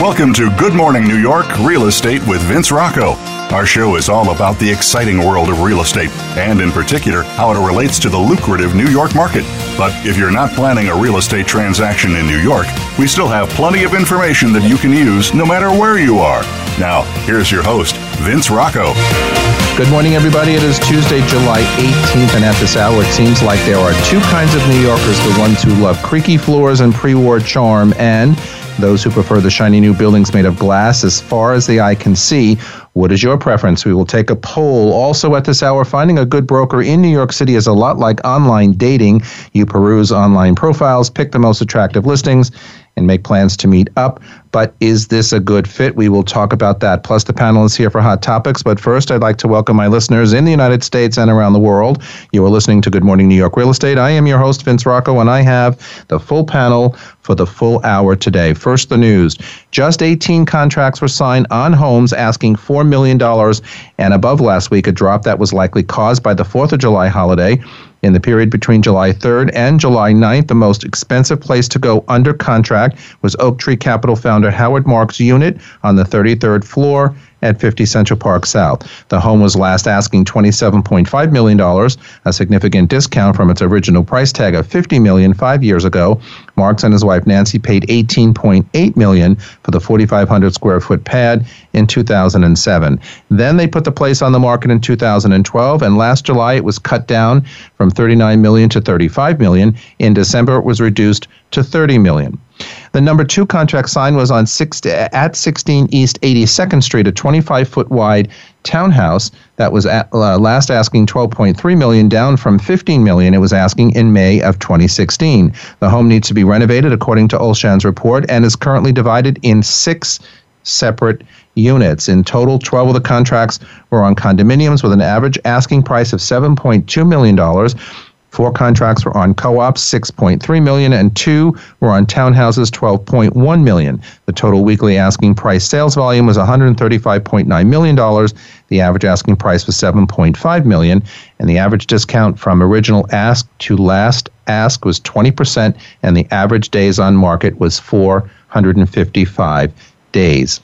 Welcome to Good Morning New York Real Estate with Vince Rocco. Our show is all about the exciting world of real estate, and in particular, how it relates to the lucrative New York market. But if you're not planning a real estate transaction in New York, we still have plenty of information that you can use no matter where you are. Now, here's your host, Vince Rocco. Good morning, everybody. It is Tuesday, July 18th, and at this hour, it seems like there are two kinds of New Yorkers the ones who love creaky floors and pre war charm, and those who prefer the shiny new buildings made of glass as far as the eye can see. What is your preference? We will take a poll. Also, at this hour, finding a good broker in New York City is a lot like online dating. You peruse online profiles, pick the most attractive listings, and make plans to meet up. But is this a good fit? We will talk about that. Plus, the panel is here for hot topics. But first, I'd like to welcome my listeners in the United States and around the world. You are listening to Good Morning New York Real Estate. I am your host, Vince Rocco, and I have the full panel for the full hour today. First, the news. Just 18 contracts were signed on homes asking $4 million and above last week, a drop that was likely caused by the 4th of July holiday. In the period between July 3rd and July 9th, the most expensive place to go under contract was Oaktree Capital founder Howard Marks' unit on the 33rd floor at 50 Central Park South. The home was last asking $27.5 million, a significant discount from its original price tag of 50 million five years ago. Marks and his wife Nancy paid 18.8 million for the 4,500 square foot pad in 2007. Then they put the place on the market in 2012, and last July it was cut down from 39 million to 35 million. In December it was reduced to 30 million. The number two contract signed was on six, at 16 East 82nd Street, a 25 foot wide townhouse that was at, uh, last asking 12.3 million, down from 15 million it was asking in May of 2016. The home needs to be renovated according to Olshan's report and is currently divided in six separate units. In total, 12 of the contracts were on condominiums with an average asking price of $7.2 million. Four contracts were on co-ops, 6.3 million, and two were on townhouses, 12.1 million. The total weekly asking price sales volume was 135.9 million dollars. The average asking price was 7.5 million, and the average discount from original ask to last ask was 20%, and the average days on market was 455 days.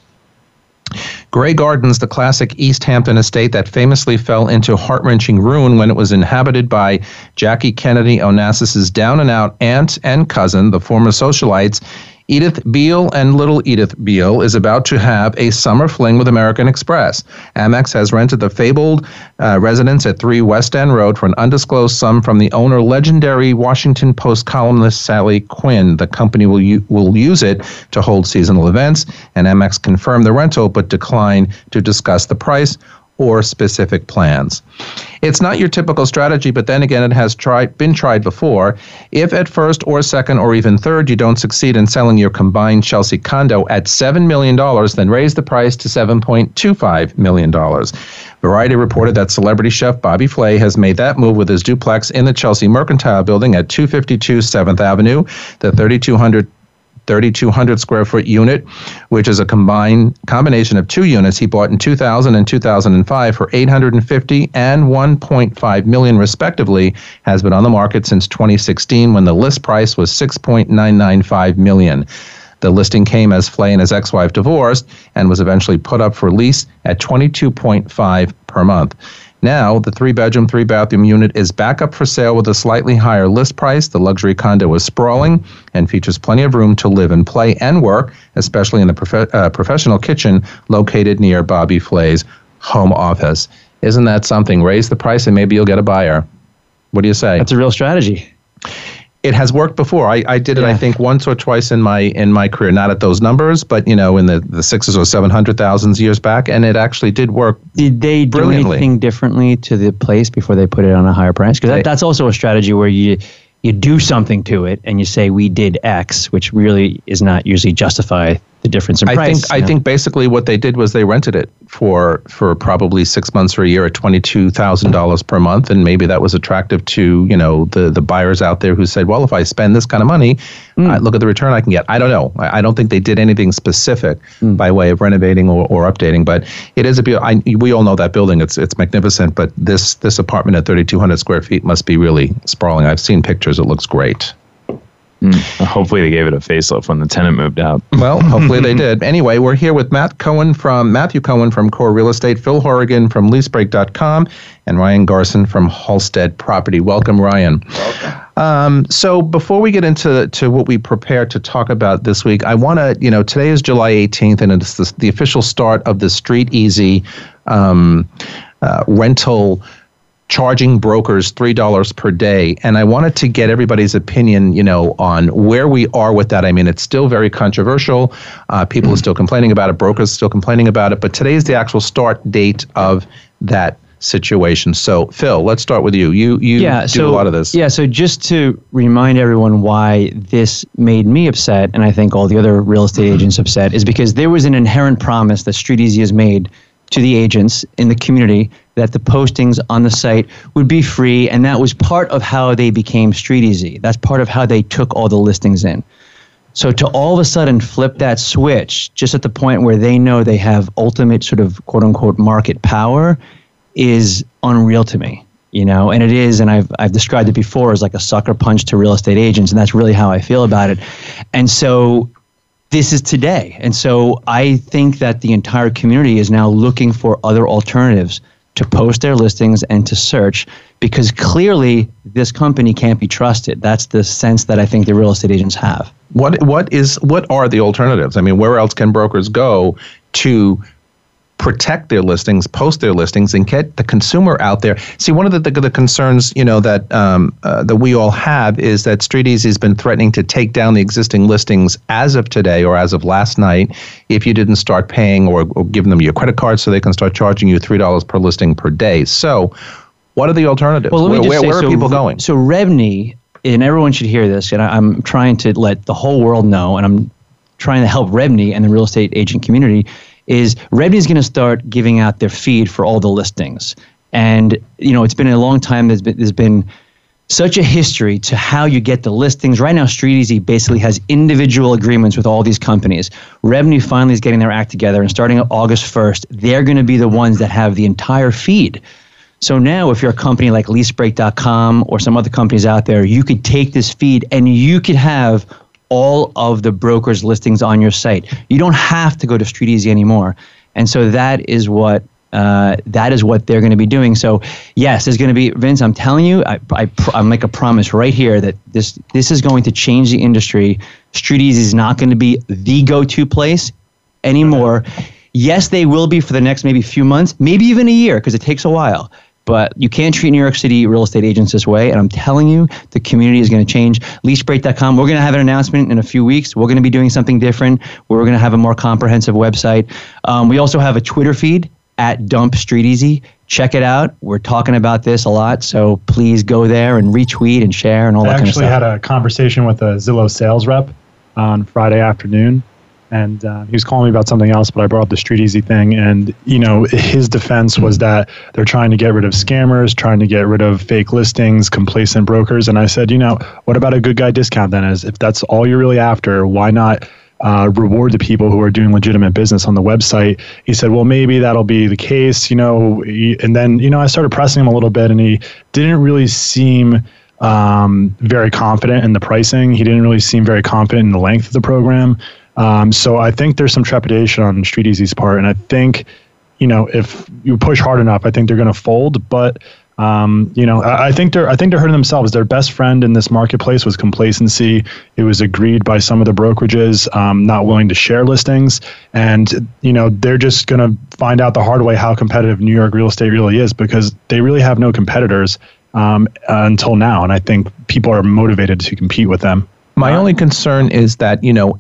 Grey Gardens, the classic East Hampton estate that famously fell into heart wrenching ruin when it was inhabited by Jackie Kennedy Onassis's down and out aunt and cousin, the former socialites, Edith Beale and little Edith Beale is about to have a summer fling with American Express. Amex has rented the fabled uh, residence at 3 West End Road for an undisclosed sum from the owner, legendary Washington Post columnist Sally Quinn. The company will, u- will use it to hold seasonal events, and Amex confirmed the rental but declined to discuss the price or specific plans. It's not your typical strategy, but then again, it has tried, been tried before. If at first or second or even third you don't succeed in selling your combined Chelsea condo at $7 million, then raise the price to $7.25 million. Variety reported that celebrity chef Bobby Flay has made that move with his duplex in the Chelsea Mercantile Building at 252 7th Avenue. The 3,200 3,200 square foot unit, which is a combined combination of two units he bought in 2000 and 2005 for 850 and 1.5 million respectively, has been on the market since 2016 when the list price was 6.995 million. The listing came as Flay and his ex-wife divorced and was eventually put up for lease at 22.5 per month. Now, the three bedroom, three bathroom unit is back up for sale with a slightly higher list price. The luxury condo is sprawling and features plenty of room to live and play and work, especially in the prof- uh, professional kitchen located near Bobby Flay's home office. Isn't that something? Raise the price and maybe you'll get a buyer. What do you say? That's a real strategy. It has worked before. I, I did it, yeah. I think, once or twice in my in my career. Not at those numbers, but you know, in the, the sixes or seven hundred thousands years back, and it actually did work. Did they do anything differently to the place before they put it on a higher price? Because that, that's also a strategy where you you do something to it and you say we did X, which really is not usually justify the difference in I price. Think, I think basically what they did was they rented it for for probably six months or a year at twenty two thousand dollars per month, and maybe that was attractive to you know the the buyers out there who said, well, if I spend this kind of money, mm. uh, look at the return I can get. I don't know. I, I don't think they did anything specific mm. by way of renovating or, or updating, but it is a I, we all know that building. It's it's magnificent, but this this apartment at thirty two hundred square feet must be really sprawling. I've seen pictures. It looks great. Mm. Hopefully, they gave it a facelift when the tenant moved out. Well, hopefully they did. Anyway, we're here with Matt Cohen from Matthew Cohen from Core Real Estate, Phil Horrigan from LeaseBreak.com, and Ryan Garson from Halstead Property. Welcome, Ryan. Welcome. Um, so before we get into to what we prepared to talk about this week, I want to, you know, today is July 18th, and it's the, the official start of the Street Easy um, uh, rental charging brokers $3 per day. And i wanted to get everybody's opinion you know on where we are with that. I mean it's still very controversial. Uh, people are still complaining about it. Brokers still complaining about it. But today is the actual start date of that situation. So phil let's start with you. You you yeah, do so, a lot of this. yeah so just to remind everyone why this made me upset and i think all the other real estate agents upset is because there was an inherent promise that street easy has made to the agents in the community that the postings on the site would be free, and that was part of how they became Street Easy. That's part of how they took all the listings in. So to all of a sudden flip that switch just at the point where they know they have ultimate sort of quote unquote market power is unreal to me. You know, and it is, and I've I've described it before as like a sucker punch to real estate agents, and that's really how I feel about it. And so this is today. And so I think that the entire community is now looking for other alternatives to post their listings and to search because clearly this company can't be trusted. That's the sense that I think the real estate agents have. What what is what are the alternatives? I mean, where else can brokers go to protect their listings, post their listings, and get the consumer out there. See, one of the, the, the concerns you know that um, uh, that we all have is that Street Easy has been threatening to take down the existing listings as of today or as of last night if you didn't start paying or, or giving them your credit card so they can start charging you three dollars per listing per day. So, what are the alternatives? Well, where, where, say, where are so, people going? So, REBNY, and everyone should hear this, and I, I'm trying to let the whole world know, and I'm trying to help REBNY and the real estate agent community is REBNY is going to start giving out their feed for all the listings. And, you know, it's been a long time. There's been, there's been such a history to how you get the listings. Right now, Street Easy basically has individual agreements with all these companies. REBNY finally is getting their act together, and starting August 1st, they're going to be the ones that have the entire feed. So now, if you're a company like LeaseBreak.com or some other companies out there, you could take this feed and you could have all of the brokers' listings on your site. You don't have to go to Street Easy anymore. And so that is what uh, that is what they're going to be doing. So yes, there's going to be Vince. I'm telling you, I, I I make a promise right here that this this is going to change the industry. Street Easy is not going to be the go-to place anymore. Yes, they will be for the next maybe few months, maybe even a year, because it takes a while. But you can't treat New York City real estate agents this way. And I'm telling you, the community is going to change. LeaseBreak.com, we're going to have an announcement in a few weeks. We're going to be doing something different. We're going to have a more comprehensive website. Um, we also have a Twitter feed at Dump Street Easy. Check it out. We're talking about this a lot, so please go there and retweet and share and all I that kind of stuff. I actually had a conversation with a Zillow sales rep on Friday afternoon and uh, he was calling me about something else but i brought up the street easy thing and you know his defense was that they're trying to get rid of scammers trying to get rid of fake listings complacent brokers and i said you know what about a good guy discount then as if that's all you're really after why not uh, reward the people who are doing legitimate business on the website. He said, "Well, maybe that'll be the case, you know." And then, you know, I started pressing him a little bit, and he didn't really seem um, very confident in the pricing. He didn't really seem very confident in the length of the program. Um, so I think there's some trepidation on Street Easy's part, and I think, you know, if you push hard enough, I think they're going to fold. But um, you know, I, I, think they're I think they're hurting themselves. Their best friend in this marketplace was complacency. It was agreed by some of the brokerages um, not willing to share listings, and you know they're just going to find out the hard way how competitive New York real estate really is because they really have no competitors um, until now, and I think people are motivated to compete with them. My only concern is that you know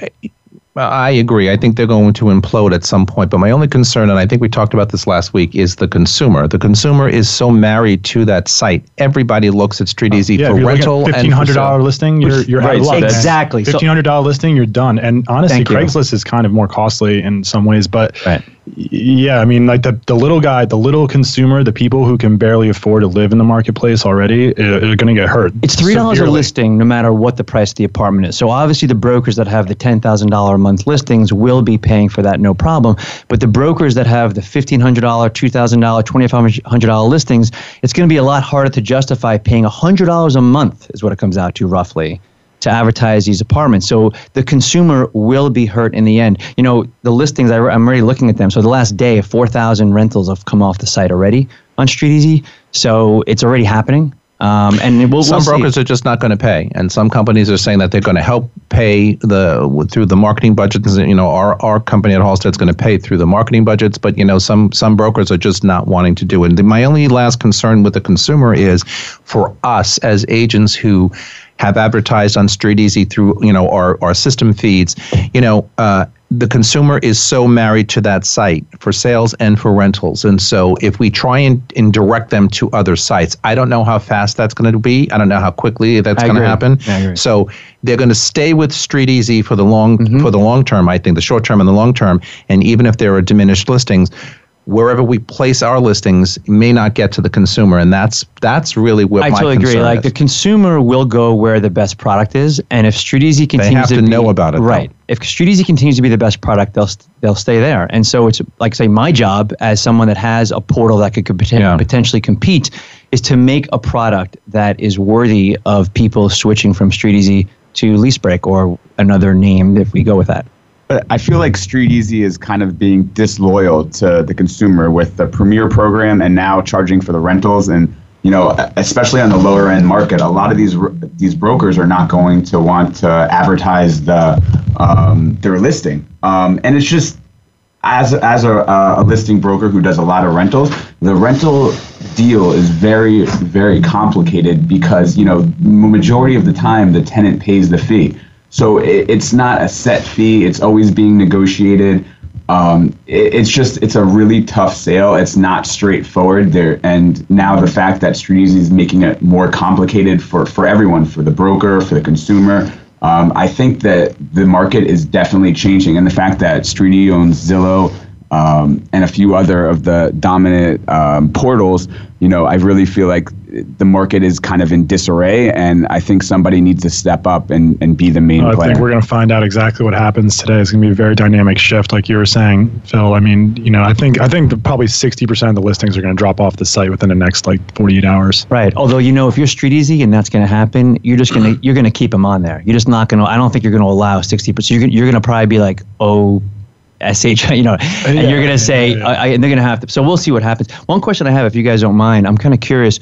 I agree. I think they're going to implode at some point. But my only concern, and I think we talked about this last week, is the consumer. The consumer is so married to that site. Everybody looks at Street oh, Easy yeah, for rental and fifteen hundred dollar listing. You're you're right, out of luck. exactly. Fifteen hundred dollar listing, you're done. And honestly, Craigslist is kind of more costly in some ways, but right yeah, I mean, like the, the little guy, the little consumer, the people who can barely afford to live in the marketplace already are, are going to get hurt. It's three dollars a listing, no matter what the price of the apartment is. So obviously, the brokers that have the ten thousand dollar a month listings will be paying for that, no problem. But the brokers that have the fifteen hundred dollar, two thousand dollar, twenty five hundred dollar listings, it's going to be a lot harder to justify paying hundred dollars a month, is what it comes out to roughly to advertise these apartments. So the consumer will be hurt in the end. You know, the listings, I, am already looking at them. So the last day, 4,000 rentals have come off the site already on StreetEasy. So it's already happening. Um, and we'll, some we'll brokers are just not going to pay, and some companies are saying that they're going to help pay the through the marketing budgets. You know, our our company at Halstead's going to pay through the marketing budgets, but you know, some some brokers are just not wanting to do it. And my only last concern with the consumer is for us as agents who have advertised on Street Easy through you know our, our system feeds. You know, uh, the consumer is so married to that site for sales and for rentals, and so if we try and, and direct them to other sites, I don't know how fast that's going to be. I don't know how quickly that's going to happen. So they're going to stay with Street Easy for the long mm-hmm. for the long term. I think the short term and the long term, and even if there are diminished listings wherever we place our listings may not get to the consumer, and that's that's really what I totally agree. Like is. the consumer will go where the best product is, and if StreetEasy continues they have to, to be, know about it, right? Though. If StreetEasy continues to be the best product, they'll they'll stay there. And so it's like say my job as someone that has a portal that could, could poten- yeah. potentially compete is to make a product that is worthy of people switching from StreetEasy to LeaseBreak or another name if we go with that. But I feel like Street Easy is kind of being disloyal to the consumer with the Premier program and now charging for the rentals. And you know especially on the lower end market a lot of these these brokers are not going to want to advertise the um, their listing. Um, and it's just as as a, a listing broker who does a lot of rentals the rental deal is very very complicated because you know majority of the time the tenant pays the fee so it, it's not a set fee. It's always being negotiated. Um, it, it's just it's a really tough sale. It's not straightforward there. And now the fact that StreetEasy is making it more complicated for for everyone, for the broker, for the consumer. Um, I think that the market is definitely changing, and the fact that StreetEasy owns Zillow um, and a few other of the dominant um, portals, you know, I really feel like the market is kind of in disarray, and I think somebody needs to step up and, and be the main I player. think we're going to find out exactly what happens today. It's going to be a very dynamic shift, like you were saying, Phil. I mean, you know, I think I think probably sixty percent of the listings are going to drop off the site within the next like forty eight hours. Right. Although you know, if you're Street Easy and that's going to happen, you're just going to you're going to keep them on there. You're just not going to. I don't think you're going to allow sixty percent. You're you're going to probably be like, oh sh you know and yeah, you're going to say yeah, yeah. I, and they're going to have to so we'll see what happens one question i have if you guys don't mind i'm kind of curious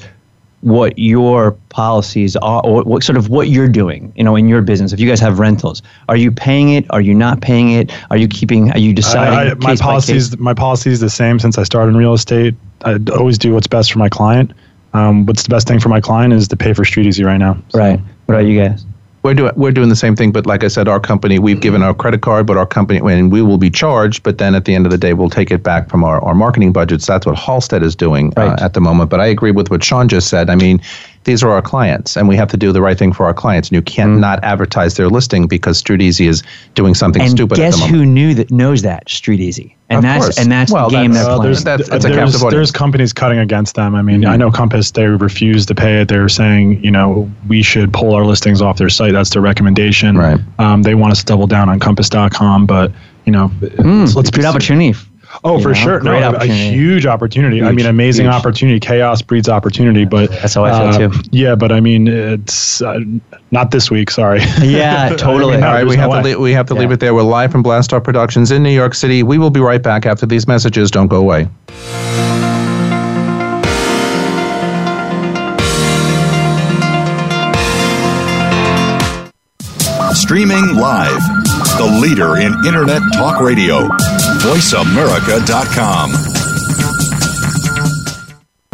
what your policies are or what sort of what you're doing you know in your business. If you guys have rentals are you paying it? Are you not paying it? Are you keeping are you deciding I, I, my policies my policy is the same since i started in real estate. I always do what's best for my client. Um, what's the best thing for my client is to pay for street easy right now. So. right. What about you guys we're doing we're doing the same thing, but like I said, our company we've given our credit card, but our company and we will be charged. But then at the end of the day, we'll take it back from our, our marketing budgets. That's what Halstead is doing uh, right. uh, at the moment. But I agree with what Sean just said. I mean, these are our clients, and we have to do the right thing for our clients. And you can't mm. not advertise their listing because Street Easy is doing something and stupid. Guess who knew that knows that Street Easy, and of that's course. and that's well, the game that's, they're uh, playing. There's, that's, that's there's, there's companies cutting against them. I mean, mm-hmm. I know Compass they refuse to pay it. They're saying you know we should pull our listings off their site. That's their recommendation. Right. Um, they want us to double down on Compass.com, but you know, mm, let's, let's good opportunity Oh, for know? sure. Great no, a huge opportunity. Huge, I mean, amazing huge. opportunity. Chaos breeds opportunity. But that's how I feel uh, too. Yeah, but I mean, it's uh, not this week. Sorry. Yeah, totally. I mean, All right, we have, to we have to yeah. leave it there. We're live from Blastar Productions in New York City. We will be right back after these messages. Don't go away. Streaming live, the leader in Internet Talk Radio, VoiceAmerica.com.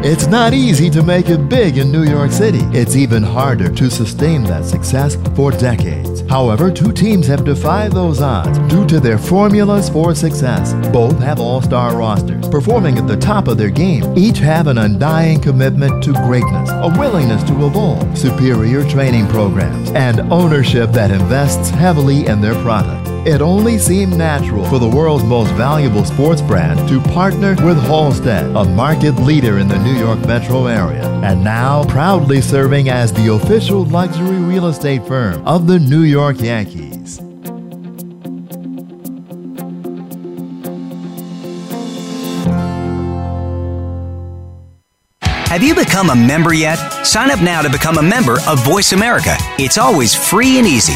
It's not easy to make it big in New York City. It's even harder to sustain that success for decades. However, two teams have defied those odds due to their formulas for success. Both have all star rosters, performing at the top of their game. Each have an undying commitment to greatness, a willingness to evolve, superior training programs, and ownership that invests heavily in their product. It only seemed natural for the world's most valuable sports brand to partner with Halstead, a market leader in the New York metro area, and now proudly serving as the official luxury real estate firm of the New York Yankees. Have you become a member yet? Sign up now to become a member of Voice America. It's always free and easy.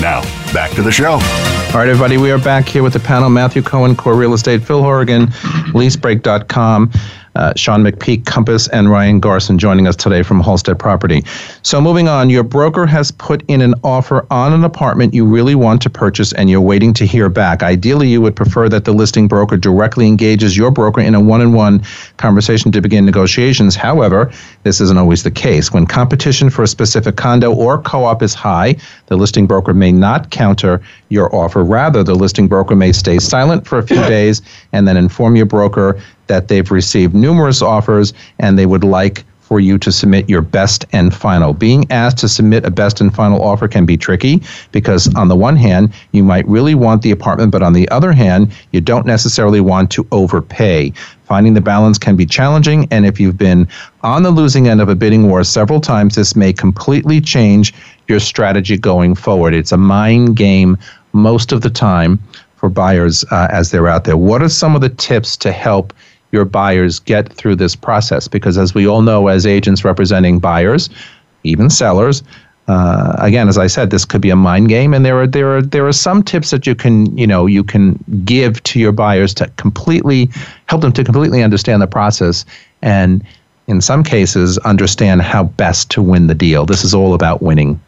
Now, back to the show. All right, everybody, we are back here with the panel Matthew Cohen, Core Real Estate, Phil Horrigan, leasebreak.com uh, Sean McPeak Compass and Ryan Garson joining us today from Halstead Property. So, moving on, your broker has put in an offer on an apartment you really want to purchase and you're waiting to hear back. Ideally, you would prefer that the listing broker directly engages your broker in a one on one conversation to begin negotiations. However, this isn't always the case. When competition for a specific condo or co op is high, the listing broker may not counter your offer. Rather, the listing broker may stay silent for a few days and then inform your broker that they've received numerous offers and they would like for you to submit your best and final. Being asked to submit a best and final offer can be tricky because, on the one hand, you might really want the apartment, but on the other hand, you don't necessarily want to overpay. Finding the balance can be challenging, and if you've been on the losing end of a bidding war several times, this may completely change your strategy going forward. It's a mind game most of the time for buyers uh, as they're out there. What are some of the tips to help? Your buyers get through this process. Because as we all know, as agents representing buyers, even sellers, uh, again, as I said, this could be a mind game, and there are there are there are some tips that you can you know you can give to your buyers to completely help them to completely understand the process, and in some cases understand how best to win the deal. This is all about winning.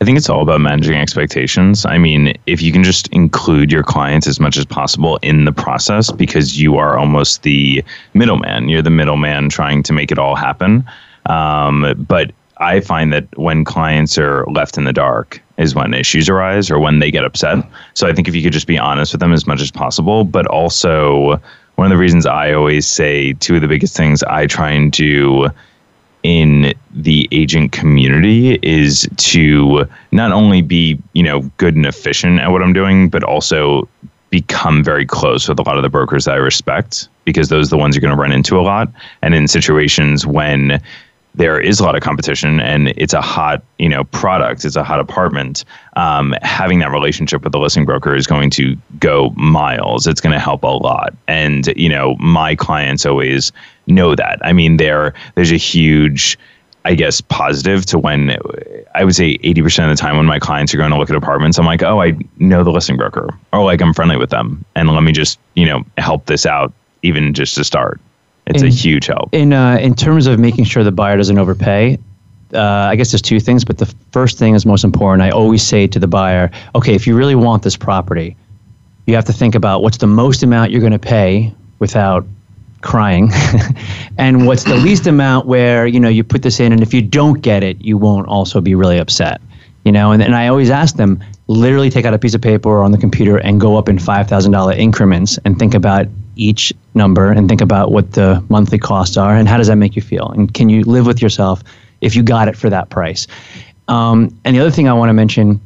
I think it's all about managing expectations. I mean, if you can just include your clients as much as possible in the process because you are almost the middleman, you're the middleman trying to make it all happen. Um, but I find that when clients are left in the dark is when issues arise or when they get upset. So I think if you could just be honest with them as much as possible, but also one of the reasons I always say two of the biggest things I try and do in the agent community is to not only be you know good and efficient at what I'm doing, but also become very close with a lot of the brokers that I respect because those are the ones you're going to run into a lot. And in situations when there is a lot of competition and it's a hot you know product it's a hot apartment um, having that relationship with the listing broker is going to go miles it's going to help a lot and you know my clients always know that i mean there there's a huge I guess positive to when I would say 80% of the time when my clients are going to look at apartments, I'm like, oh, I know the listing broker or like I'm friendly with them. And let me just, you know, help this out even just to start. It's in, a huge help. In uh, in terms of making sure the buyer doesn't overpay, uh, I guess there's two things, but the first thing is most important. I always say to the buyer, okay, if you really want this property, you have to think about what's the most amount you're going to pay without crying and what's the least amount where you know you put this in and if you don't get it you won't also be really upset you know and, and i always ask them literally take out a piece of paper or on the computer and go up in $5000 increments and think about each number and think about what the monthly costs are and how does that make you feel and can you live with yourself if you got it for that price Um, and the other thing I want to mention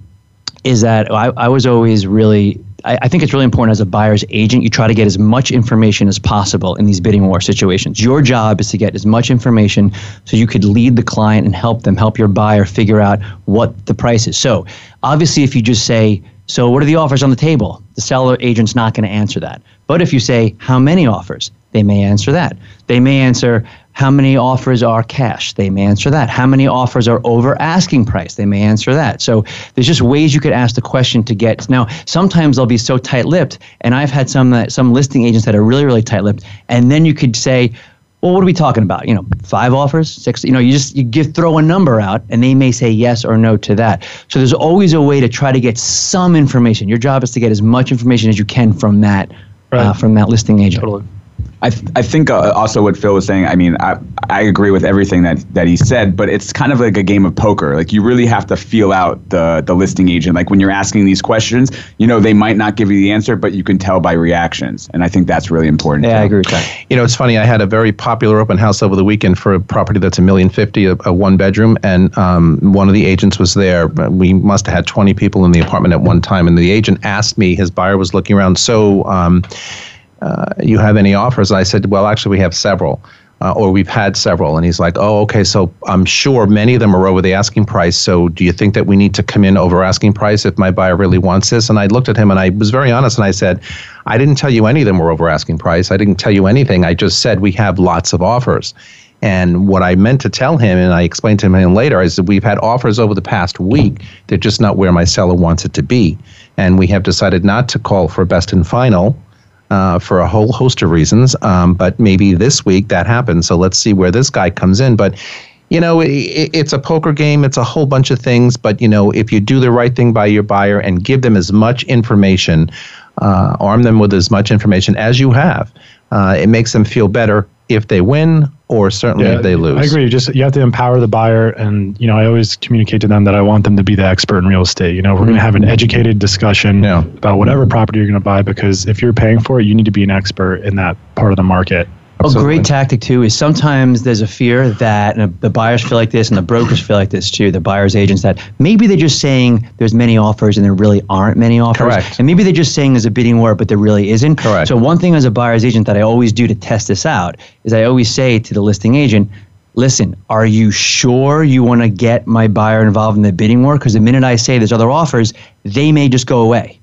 is that I, I was always really I, I, think it's really important as a buyer's agent, you try to get as much information as possible in these bidding war situations. Your job is to get as much information so you could lead the client and help them, help your buyer figure out what the price is. So, obviously, if you just say, So, what are the offers on the table? The seller agent's not going to answer that. But if you say, How many offers? They may answer that. They may answer, how many offers are cash? They may answer that. How many offers are over asking price? They may answer that. So there's just ways you could ask the question to get. Now, sometimes they'll be so tight-lipped, and I've had some that some listing agents that are really, really tight-lipped, and then you could say, well, what are we talking about? You know, five offers, six. You know, you just you give throw a number out, and they may say yes or no to that. So there's always a way to try to get some information. Your job is to get as much information as you can from that right. uh, from that listing agent. Totally. I, th- I think uh, also what Phil was saying. I mean, I, I agree with everything that, that he said, but it's kind of like a game of poker. Like you really have to feel out the the listing agent. Like when you're asking these questions, you know, they might not give you the answer, but you can tell by reactions, and I think that's really important. Yeah, too. I agree with that. You know, it's funny. I had a very popular open house over the weekend for a property that's a million fifty, a, a one bedroom, and um, one of the agents was there. We must have had twenty people in the apartment at one time, and the agent asked me. His buyer was looking around, so. Um, uh, you have any offers? And I said, well, actually, we have several. Uh, or we've had several. And he's like, oh, okay, so I'm sure many of them are over the asking price. So do you think that we need to come in over asking price if my buyer really wants this? And I looked at him and I was very honest and I said, I didn't tell you any of them were over asking price. I didn't tell you anything. I just said we have lots of offers. And what I meant to tell him, and I explained to him later, is that we've had offers over the past week. They're just not where my seller wants it to be. And we have decided not to call for best and final uh, for a whole host of reasons. Um, but maybe this week that happens. So let's see where this guy comes in. But you know, it, it's a poker game. It's a whole bunch of things. But you know, if you do the right thing by your buyer and give them as much information, uh, arm them with as much information as you have, uh, it makes them feel better if they win or certainly yeah, if they lose. I agree. Just you have to empower the buyer, and you know I always communicate to them that I want them to be the expert in real estate. You know, we're going to have an mm-hmm. educated discussion yeah. about whatever mm-hmm. property you're going to buy because if you're paying for it, you need to be an expert in that part of the market. A great tactic too is sometimes there's a fear that the buyers feel like this and the brokers feel like this too. The buyers agents that maybe they're just saying there's many offers and there really aren't many offers. Correct. And maybe they're just saying there's a bidding war, but there really isn't. Correct. So one thing as a buyer's agent that I always do to test this out is I always say to the listing agent, listen, are you sure you want to get my buyer involved in the bidding war? Because the minute I say there's other offers, they may just go away.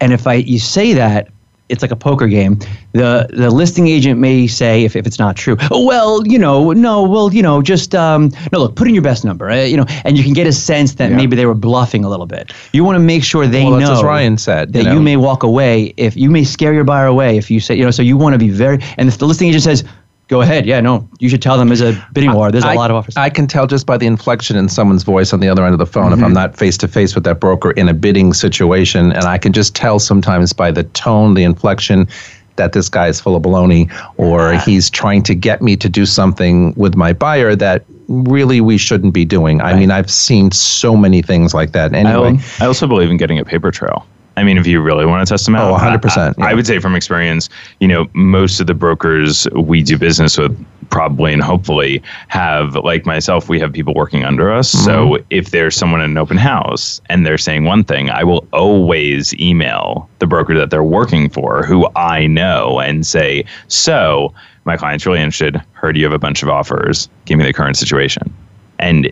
And if I you say that, it's like a poker game. The the listing agent may say if, if it's not true, oh, well, you know, no, well, you know, just um, no, look, put in your best number, uh, you know, and you can get a sense that yeah. maybe they were bluffing a little bit. You want to make sure they well, know. as Ryan said, that you, know. you may walk away if you may scare your buyer away if you say, you know, so you want to be very. And if the listing agent says, go ahead. Yeah, no, you should tell them there's a bidding war. There's a I, lot of offers. I can tell just by the inflection in someone's voice on the other end of the phone mm-hmm. if I'm not face to face with that broker in a bidding situation, and I can just tell sometimes by the tone, the inflection. That this guy is full of baloney, or he's trying to get me to do something with my buyer that really we shouldn't be doing. Right. I mean, I've seen so many things like that. Anyway, I, I also believe in getting a paper trail. I mean, if you really want to test them out, oh, 100%. I, I, would say from experience, you know, most of the brokers we do business with probably and hopefully have, like myself, we have people working under us. Mm-hmm. So if there's someone in an open house and they're saying one thing, I will always email the broker that they're working for who I know and say, so my client's really interested, heard you have a bunch of offers, give me the current situation. And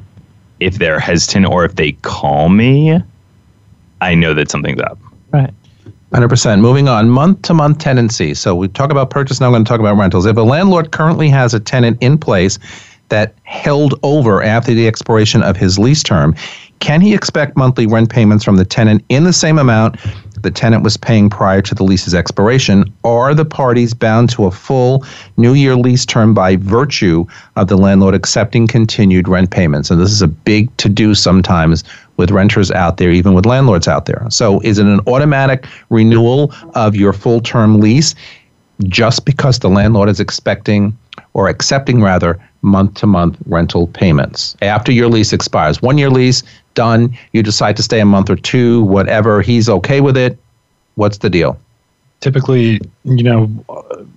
if they're hesitant or if they call me, I know that something's up. Right. 100%. Moving on, month to month tenancy. So we talk about purchase, now I'm going to talk about rentals. If a landlord currently has a tenant in place that held over after the expiration of his lease term, can he expect monthly rent payments from the tenant in the same amount the tenant was paying prior to the lease's expiration? Are the parties bound to a full new year lease term by virtue of the landlord accepting continued rent payments? And this is a big to do sometimes with renters out there, even with landlords out there. So, is it an automatic renewal of your full term lease just because the landlord is expecting or accepting rather month to month rental payments after your lease expires? One year lease, done. You decide to stay a month or two, whatever. He's okay with it. What's the deal? Typically, you know,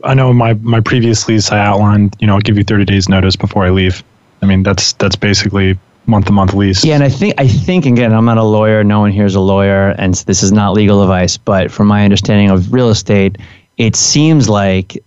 I know my, my previous lease I outlined, you know, I'll give you 30 days notice before I leave. I mean, that's that's basically month to month lease. Yeah, and I think I think again, I'm not a lawyer. No one here is a lawyer, and this is not legal advice. But from my understanding of real estate, it seems like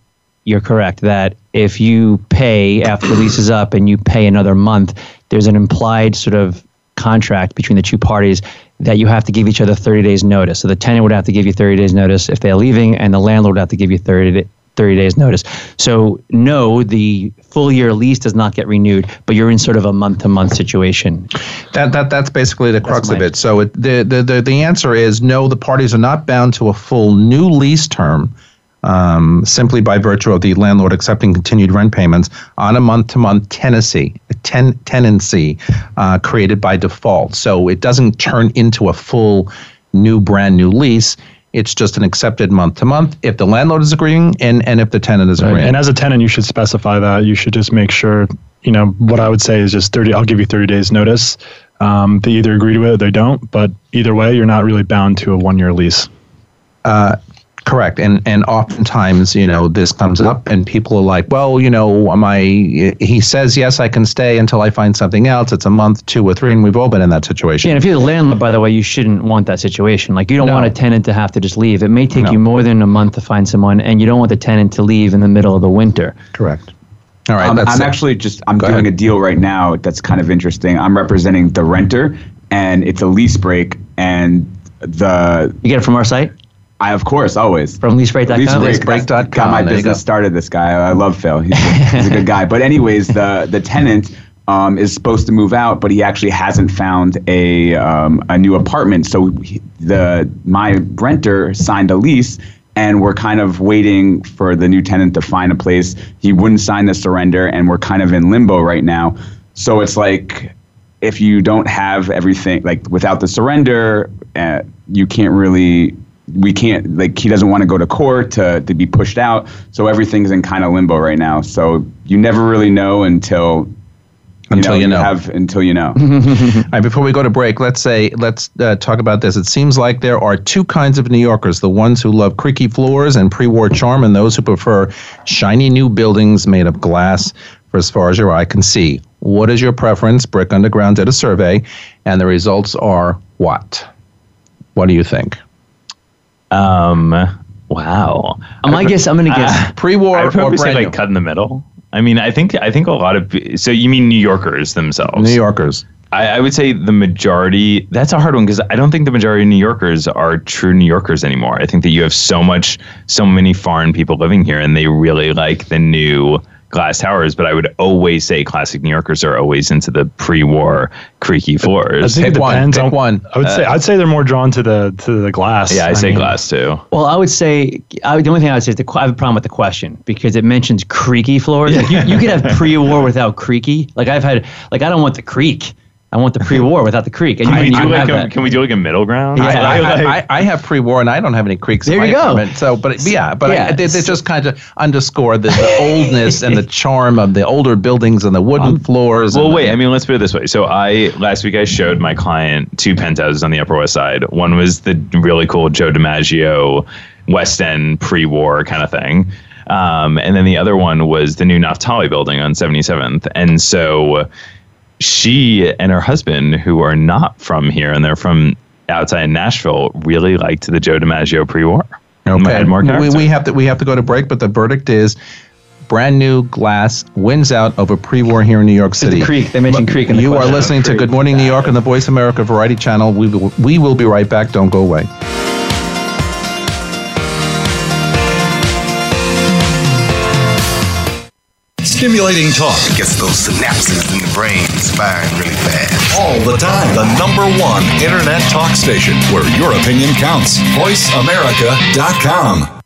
you're correct that if you pay after the lease is up and you pay another month, there's an implied sort of contract between the two parties that you have to give each other 30 days notice. So the tenant would have to give you 30 days notice if they're leaving, and the landlord would have to give you 30, 30 days notice. So no, the full year lease does not get renewed, but you're in sort of a month to month situation. That, that that's basically the crux of it. So it, the, the the the answer is no. The parties are not bound to a full new lease term. Um, simply by virtue of the landlord accepting continued rent payments on a month-to-month tenancy, a ten- tenancy uh, created by default. So it doesn't turn into a full new, brand new lease. It's just an accepted month to month if the landlord is agreeing and, and if the tenant is agreeing. And as a tenant, you should specify that. You should just make sure, you know, what I would say is just 30, I'll give you 30 days notice. Um, they either agree to it or they don't, but either way, you're not really bound to a one year lease. Uh, Correct, and and oftentimes you know this comes up, and people are like, well, you know, am I? He says yes, I can stay until I find something else. It's a month, two or three, and we've all been in that situation. Yeah, and if you're the landlord, by the way, you shouldn't want that situation. Like you don't No. want a tenant to have to just leave. It may take No. you more than a month to find someone, and you don't want the tenant to leave in the middle of the winter. Correct. All right, Um, that's I'm it. actually just I'm Go doing ahead. a deal right now that's kind of interesting. I'm representing the renter, and it's a lease break, and the You get it from our site, I of course always from leasebreak.com. Lease break, Leasebreak.com, that's got my there business go. started. This guy, I love Phil. He's a, he's a good guy. But anyways, the the tenant um, is supposed to move out, but he actually hasn't found a um, a new apartment. So he, the my renter signed a lease. And we're kind of waiting for the new tenant to find a place. He wouldn't sign the surrender, and we're kind of in limbo right now. So it's like if you don't have everything like without the surrender uh, you can't really we can't like he doesn't want to go to court to, to be pushed out so everything's in kind of limbo right now so you never really know until Until you know. have until you know All right, before we go to break, let's say let's uh, talk about this. It seems like there are two kinds of New Yorkers: the ones who love creaky floors and pre-war charm, and those who prefer shiny new buildings made of glass for as far as your eye can see. What is your preference? Brick Underground did a survey, and the results are what? What do you think? Um, wow. Um, I guess I'm going to guess. Uh, Pre-war I or probably say like cut in the middle. I mean, I think I think a lot of so you mean New Yorkers themselves. New Yorkers. I, I would say the majority. That's a hard one because I don't think the majority of New Yorkers are true New Yorkers anymore. I think that you have so much, so many foreign people living here, and they really like the new glass towers. But I would always say classic New Yorkers are always into the pre-war creaky floors. I think it Pick one, depends on one. I would say uh, I'd say they're more drawn to the to the glass. yeah, I say mean, glass too. Well, I would say I, the only thing I would say is the, I have a problem with the question because it mentions creaky floors. Like you, you could have pre-war without creaky. Like I've had, like I don't want the creak. I want the pre-war without the creak. And Can we, do like a, can we do like a middle ground? Yeah. I, I, I, I have pre-war and I don't have any creaks. in There my you go. apartment. So, but yeah, but Yeah. I, they, they just kind of underscore the, the oldness and the charm of the older buildings and the wooden floors. Well, and wait. the- I mean, let's put it this way. So, I last week I showed my client two penthouses on the Upper West Side. One was the really cool Joe DiMaggio West End pre-war kind of thing, um, and then the other one was the new Naftali building on 77th. And so, she and her husband, who are not from here and they're from outside Nashville, really liked the Joe DiMaggio pre-war. Okay. More we, we have to we have to go to break, but the verdict is brand new glass wins out over pre-war here in New York City. the creak. They mentioned creak. In the You are question. listening to Good Morning New York on the Voice America Variety Channel. We will, we will be right back. Don't go away. Stimulating talk it Gets those synapses in the brain firing really fast. all the time. The number one internet talk station where your opinion counts. VoiceAmerica.com.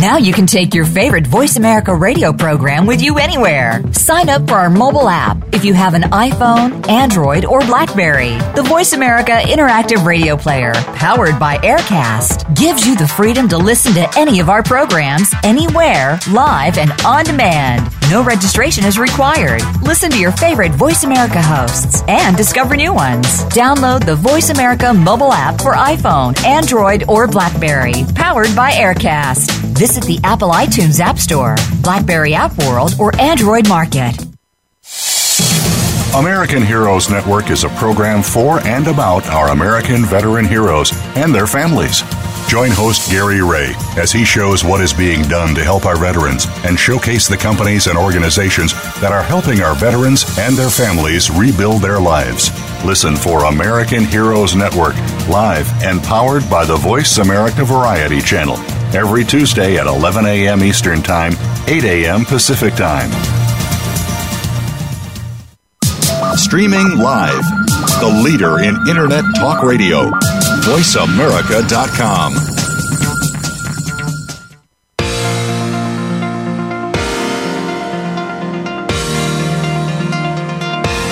Now you can take your favorite Voice America radio program with you anywhere. Sign up for our mobile app if you have an iPhone, Android, or Blackberry. The Voice America interactive radio player, powered by Aircast, gives you the freedom to listen to any of our programs anywhere, live and on demand. No registration is required. Listen to your favorite Voice America hosts and discover new ones. Download the Voice America mobile app for iPhone, Android, or Blackberry, powered by Aircast. Visit the Apple iTunes App Store, Blackberry App World, or Android Market. American Heroes Network is a program for and about our American veteran heroes and their families. Join host Gary Ray as he shows what is being done to help our veterans and showcase the companies and organizations that are helping our veterans and their families rebuild their lives. Listen for American Heroes Network, live and powered by the Voice America Variety Channel, every Tuesday at 11 a.m. Eastern Time, 8 a.m. Pacific Time. Streaming live, the leader in Internet Talk Radio, VoiceAmerica.com.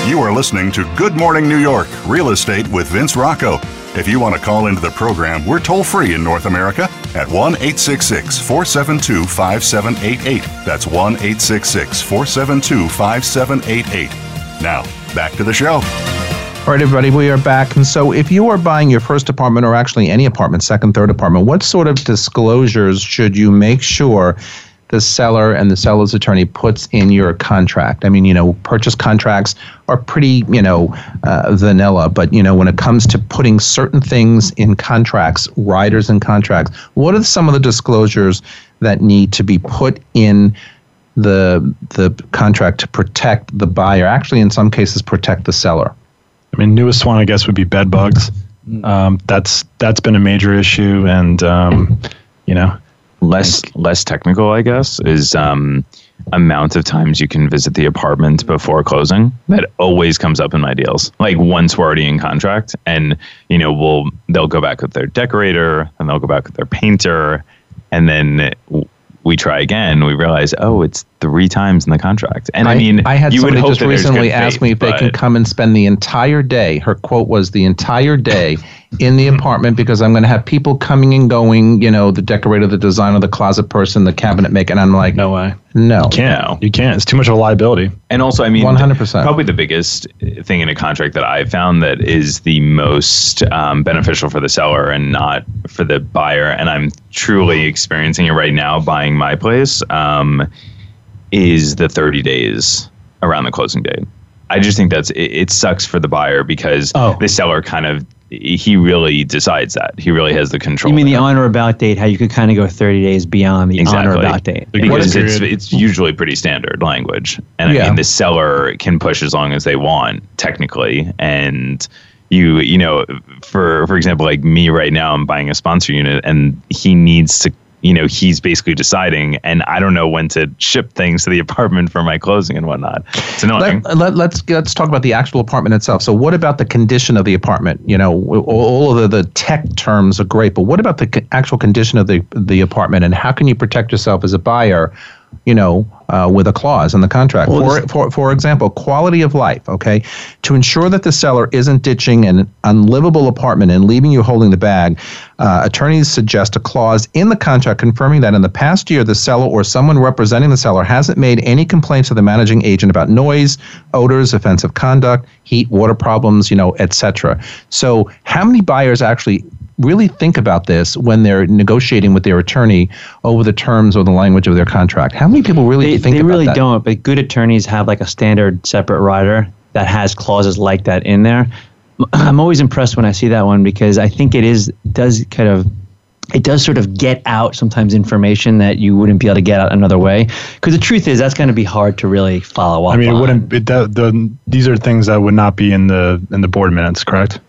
You are listening to Good Morning New York Real Estate with Vince Rocco. If you want to call into the program, we're toll free in North America at 1 866 472 5788. That's 1 866 472 5788. Now, back to the show. All right, everybody, we are back. And so, if you are buying your first apartment or actually any apartment, second, third apartment, what sort of disclosures should you make sure the seller and the seller's attorney puts in your contract? I mean, you know, purchase contracts are pretty, you know, uh, vanilla, but, you know, when it comes to putting certain things in contracts, riders in contracts, what are some of the disclosures that need to be put in? the the contract to protect the buyer. Actually, in some cases, protect the seller. I mean, newest one I guess would be bed bugs. Um, that's that's been a major issue, and um, you know, less less technical, I guess, is um, amount of times you can visit the apartment before closing. That always comes up in my deals. Like once we're already in contract, and you know, we'll they'll go back with their decorator, and they'll go back with their painter, and then we try again, we realize, oh, it's three times in the contract. And I, I mean, I had somebody just recently ask me if they can come and spend the entire day. Her quote was the entire day in the apartment because I'm going to have people coming and going. You know, the decorator, the designer, the closet person, the cabinet maker. And I'm like, no way, no, you can't. You can't. It's too much of a liability. And also, I mean, 100. percent Probably the biggest thing in a contract that I found that is the most um, beneficial for the seller and not for the buyer. And I'm truly experiencing it right now, buying my place. Um, is the 30 days around the closing date. I just think that's it, it sucks for the buyer because oh. the seller kind of he really decides that he really has the control. You mean the on or about date? How you could kind of go 30 days beyond the exactly. on or about date? Because it's it's usually pretty standard language, and yeah. I mean the seller can push as long as they want technically, and you you know for for example like me right now I'm buying a sponsor unit, and he needs to you know, he's basically deciding, and I don't know when to ship things to the apartment for my closing and whatnot. It's annoying. Let, let, let's let's talk about the actual apartment itself. So, what about the condition of the apartment? You know, all of the, the tech terms are great, but what about the actual condition of the the apartment, and how can you protect yourself as a buyer? You know, uh, with a clause in the contract. Well, for, for, for example, quality of life, okay? To ensure that the seller isn't ditching an unlivable apartment and leaving you holding the bag, uh, attorneys suggest a clause in the contract confirming that in the past year, the seller or someone representing the seller hasn't made any complaints to the managing agent about noise, odors, offensive conduct, heat, water problems, you know, etc. So, how many buyers actually really think about this when they're negotiating with their attorney over the terms or the language of their contract. How many people really they, think they really that? don't, but good attorneys have like a standard separate rider that has clauses like that in there. I'm always impressed when I see that one because I think it is does kind of it does sort of get out sometimes information that you wouldn't be able to get out another way. Because the truth is, that's going to be hard to really follow up. I mean, on. it wouldn't. It, the, the, these are things that would not be in the in the board minutes, correct?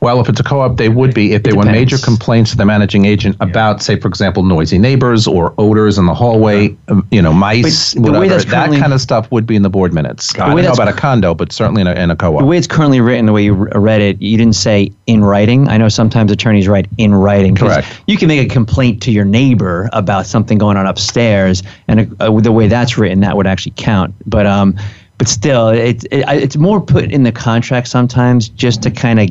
Well, if it's a co-op, they would be if there were major complaints to the managing agent about, say, for example, noisy neighbors or odors in the hallway, uh, you know, mice, But the way whatever. That kind of stuff would be in the board minutes. I don't know about a condo, but certainly in a, in a co-op. The way it's currently written, the way you read it, you didn't say in writing. I know sometimes attorneys write in writing. Correct. You can make a complaint to your neighbor about something going on upstairs, and uh, with the way that's written, that would actually count. But um, but still, it's it, it's more put in the contract sometimes just to kind of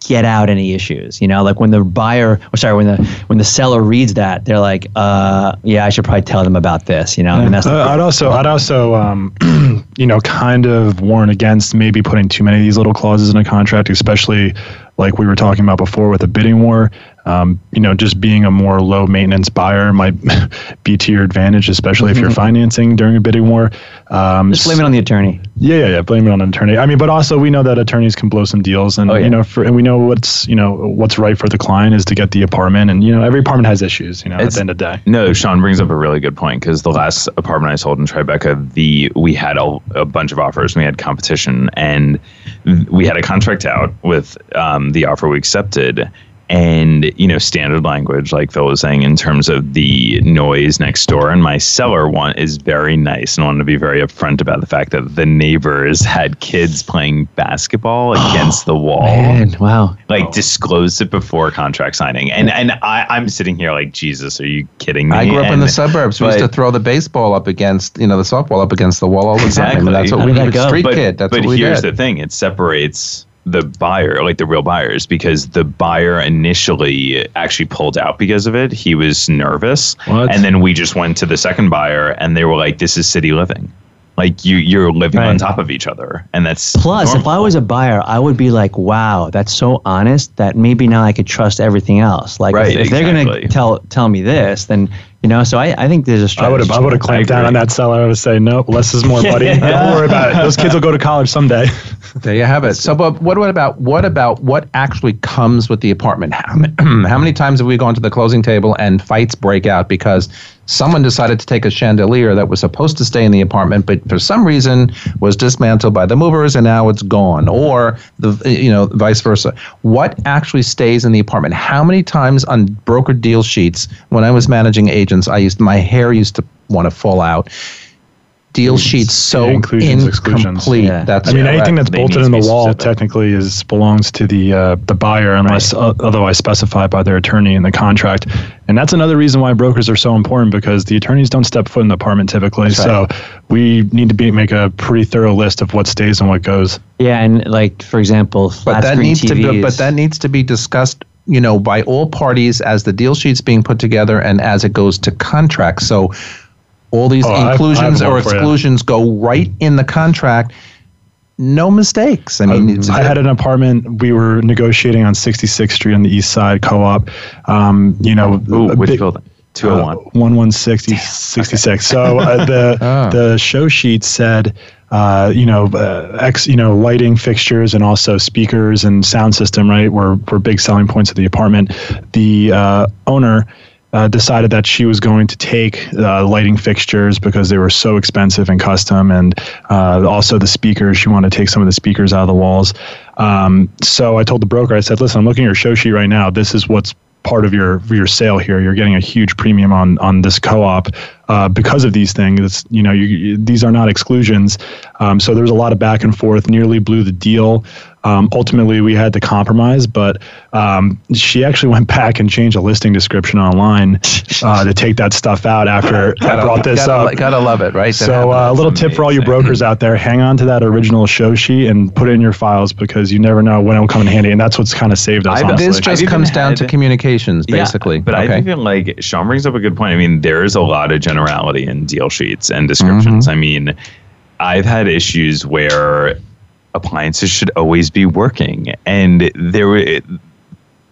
get out any issues. You know, like when the buyer, or sorry, when the when the seller reads that, they're like, uh, yeah, I should probably tell them about this. You know, and that's Uh, I'd also, I'd also, um, you know, kind of warn against maybe putting too many of these little clauses in a contract, especially like we were talking about before with the bidding war. Um, you know, just being a more low maintenance buyer might be to your advantage, especially if you're financing during a bidding war. Um, Just blame it on the attorney. yeah, yeah, yeah. Blame it on an attorney. I mean, but also we know that attorneys can blow some deals, and Oh, yeah. you know, for and we know what's you know what's right for the client is to get the apartment, and you know, every apartment has issues. You know, at the end of the day. No, Sean brings up a really good point because the last apartment I sold in Tribeca, the we had a, a bunch of offers, we had competition, and we had a contract out with um, the offer we accepted, and you know standard language, like Phil was saying, in terms of the noise next door. And my seller one is very nice and wanted to be very upfront about the fact that the neighbors had kids playing basketball against the wall Man, wow. like disclosed it before contract signing. And and I, I'm sitting here like, Jesus, are you kidding me? I grew up in the suburbs. We used to throw the baseball up against, you know, the softball up against the wall all the Exactly. time. And that's what we did that Street but, kid. That's but what we here's did. the thing: it separates the buyer, like the real buyers, because the buyer initially actually pulled out because of it. He was nervous, What? and then we just went to the second buyer, and they were like, "This is city living." Like you, you're living on top of each other, and that's Plus, if. I was a buyer, I would be like, "Wow, that's so honest that maybe now I could trust everything else." Like, Right, if, if they're gonna tell tell me this, then you know. So I, I think there's a I strategy. would have I would have clamped down on that seller. I would say no, less is more, buddy. Don't worry about it. Those kids will go to college someday. There you have it. So, but what, what about what about what actually comes with the apartment? How, ma- how many times have we gone to the closing table and fights break out because someone decided to take a chandelier that was supposed to stay in the apartment, but for some reason was dismantled by the movers and now it's gone, or the you know vice versa. What actually stays in the apartment? How many times on broker deal sheets when I was managing agents, I used my hair used to want to fall out. Deal sheets so Yeah, inclusions, incomplete. Yeah. That's I mean, correct. anything that's They bolted in the wall specific. technically is belongs to the uh, the buyer unless uh, otherwise specified by their attorney in the contract. And that's another reason why brokers are so important because the attorneys don't step foot in the apartment typically. So we need to be make a pretty thorough list of what stays and what goes. Yeah, and like for example, but that screen needs to be, but that needs to be discussed you know by all parties as the deal sheet's being put together and as it goes to contract so all these Oh, I have- I have inclusions or exclusions go right in the contract no mistakes i mean it's, I had an apartment. We were negotiating on 66th Street on the East Side Co-op. Um, you know, Ooh, which big- building? Two hundred one. Uh, 1160 66. So uh, the Oh. the show sheet said uh, you know uh, ex you know lighting fixtures and also speakers and sound system right were were big selling points of the apartment. The uh, owner uh, decided that she was going to take uh, lighting fixtures because they were so expensive and custom, and uh, also the speakers. She wanted to take some of the speakers out of the walls. Um, so I told the broker, I said, "Listen, I'm looking at your show sheet right now. This is what's part of your your sale here. You're getting a huge premium on on this co-op uh, because of these things. It's, you know, you, you- these are not exclusions. Um, so there was a lot of back and forth. Nearly blew the deal. Um, ultimately, we had to compromise, but um, she actually went back and changed a listing description online uh, to take that stuff out after I gotta, brought this gotta, up. gotta love it right That So, uh, a happens. little tip for all you brokers out there: hang on to that original show sheet and put it in your files because you never know when it will come in handy. And that's what's kind of saved us. I've- honestly. this I've just comes down to communications basically Yeah, but okay? I think like Sean brings up a good point. I mean, there's a lot of generality in deal sheets and descriptions. Mm-hmm. I mean, I've had issues where appliances should always be working, and there were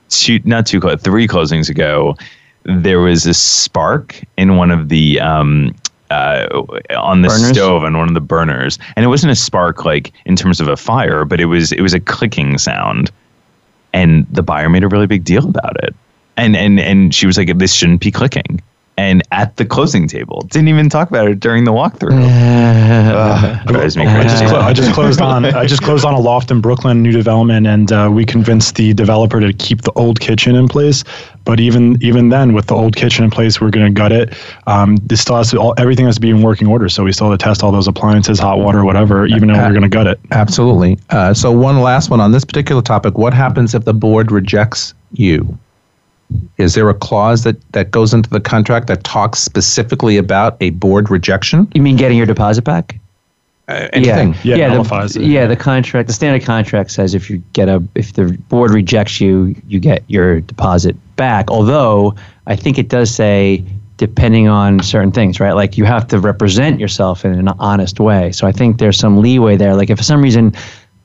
two, not two, three closings ago, there was a spark in one of the um, uh, on the Burners? stove on one of the burners, and it wasn't a spark like in terms of a fire, but it was it was a clicking sound, and the buyer made a really big deal about it, and and and she was like, "This shouldn't be clicking." And at the closing table, didn't even talk about it during the walkthrough. Ugh, drives me I just, crazy. clo- I just closed on I just closed on a loft in Brooklyn, new development, and uh, we convinced the developer to keep the old kitchen in place. But even even then, with the old kitchen in place, we're going to gut it. Um, this still has to, all, everything has to be in working order, so we still have to test all those appliances, hot water, whatever, even though we're going to gut it. Absolutely. Uh, so, one last one on this particular topic. What happens if the board rejects you? Is there a clause that, that goes into the contract that talks specifically about a board rejection? you mean getting your deposit back? Uh, anything? Yeah, yeah, nullifies the, yeah. The contract, the standard contract says if you get a, if the board rejects you, you get your deposit back. Although I think it does say depending on certain things, right? Like you have to represent yourself in an honest way. So I think there's some leeway there. Like if for some reason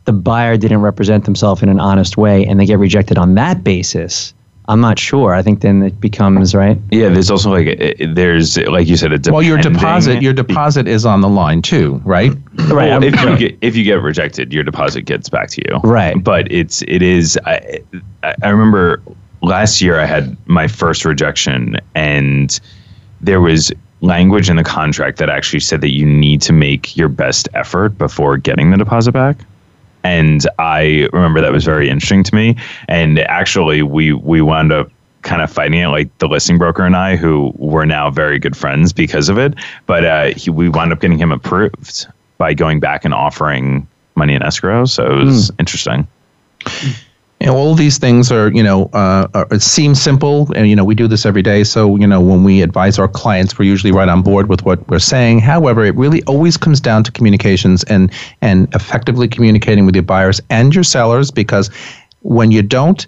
the buyer didn't represent themselves in an honest way and they get rejected on that basis, I'm not sure. I think then it becomes right. Yeah, there's also like uh, there's like you said, a Well, your deposit, your deposit is on the line too, right? Right. Well, if you get if you get rejected, your deposit gets back to you. Right. But it's it is. I, I I remember last year I had my first rejection, and there was language in the contract that actually said that you need to make your best effort before getting the deposit back. And I remember that was very interesting to me. And actually, we we wound up kind of fighting it, like the listing broker and I, who were now very good friends because of it. But uh, he, we wound up getting him approved by going back and offering money in escrow. So it was interesting. You know, all these things are, you know, uh, are, it seems simple, and you know, we do this every day. So, you know, when we advise our clients, we're usually right on board with what we're saying. However, it really always comes down to communications and and effectively communicating with your buyers and your sellers, because when you don't,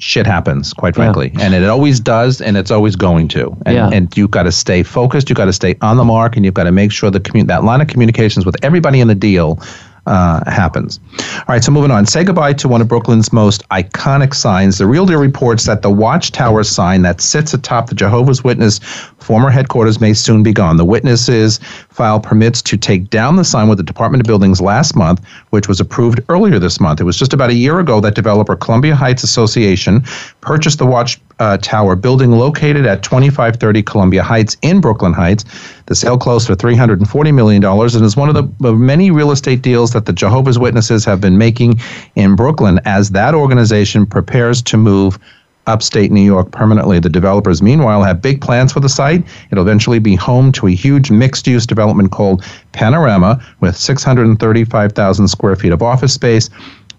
shit happens, quite frankly, and it always does, and it's always going to. And, Yeah. and you've got to stay focused. You've got to stay on the mark, and you've got to make sure the commu- that line of communications with everybody in the deal uh, happens. All right, so moving on. Say goodbye to one of Brooklyn's most iconic signs. The Real Deal reports that the Watchtower sign that sits atop the Jehovah's Witness former headquarters may soon be gone. The witnesses filed permits to take down the sign with the Department of Buildings last month, which was approved earlier this month. It was just about a year ago that developer Columbia Heights Association purchased the Watch uh, Tower building located at 2530 Columbia Heights in Brooklyn Heights. The sale closed for $340 million and is one of the of many real estate deals that the Jehovah's Witnesses have been making in Brooklyn as that organization prepares to move upstate New York permanently. The developers, meanwhile, have big plans for the site. It'll eventually be home to a huge mixed use development called Panorama with 635,000 square feet of office space.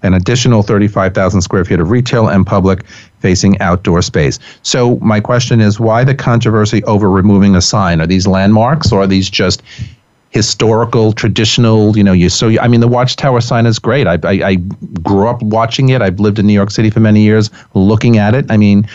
An additional 35,000 square feet of retail and public facing outdoor space. So, my question is why the controversy over removing a sign? Are these landmarks or are these just historical, traditional. You know, you so I mean, the Watchtower sign is great. I, I I grew up watching it. I've lived in New York City for many years, looking at it. I mean,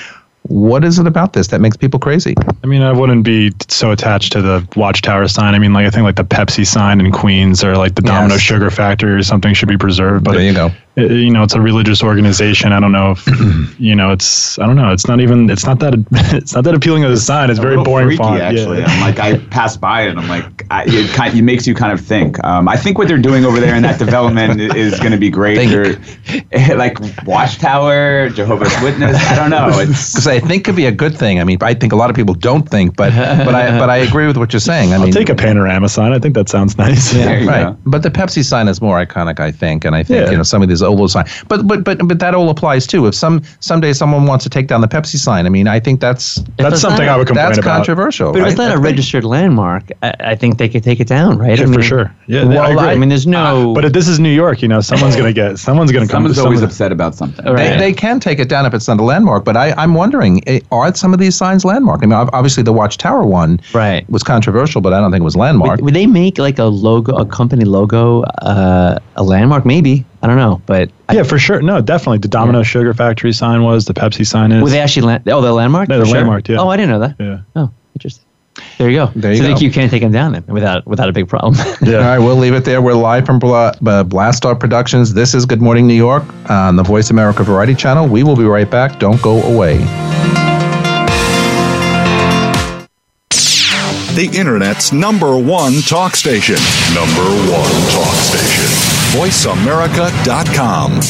what is it about this that makes people crazy? I mean, I wouldn't be so attached to the Watchtower sign. I mean, like I think like the Pepsi sign in Queens or like the Domino Yes. Sugar Factory or something should be preserved. But there you go. It- you know, it's a religious organization. I don't know if you know. It's I don't know. It's not even. It's not that. It's not that appealing of a sign. It's a very boring freaky, font. Actually, Yeah. I'm like I pass by it. and I'm like, I, it kind. It makes you kind of think. Um, I think what they're doing over there in that development is going to be great. Think. They're, like Watchtower, Jehovah's Witness. I don't know. It's Because I think could be a good thing. I mean, I think a lot of people don't think, but but I but I agree with what you're saying. I I'll take a panorama sign. I think that sounds nice. There you right. go. But the Pepsi sign is more iconic, I think, and I think Yeah. you know some of these older signs. But but but but that all applies too. If some someday someone wants to take down the Pepsi sign, I mean, I think that's That's something not- I would complain that's about. controversial. But if right? it's not a That's big. registered landmark, I, I think they could take it down, right? Yeah, I mean, for sure. Yeah, Well, I agree. I, mean, there's no. but if this is New York, you know, someone's gonna get. Someone's gonna come. someone's always someone- upset about something. All right. They, they can take it down if it's not a landmark, but I, I'm wondering, eh, are some of these signs landmark? I mean, obviously the Watchtower one Right. was controversial, but I don't think it was landmark. would, would they make like a logo, a company logo, uh, a landmark? Maybe I don't know, but I- Yeah, for sure. No, definitely. The Domino Sugar Factory sign was. The Pepsi sign is. Were they actually land? Oh, the landmark. No, the sure? landmark, yeah. Oh, I didn't know that. yeah. Oh, interesting. There you go. There you so go. think you can't take them down then without without a big problem. Yeah. All right, we'll leave it there. We're live from Bla- uh, Blastar Productions. This is Good Morning New York on the Voice America Variety Channel. We will be right back. Don't go away. The Internet's number one talk station. Number one talk station. VoiceAmerica.com.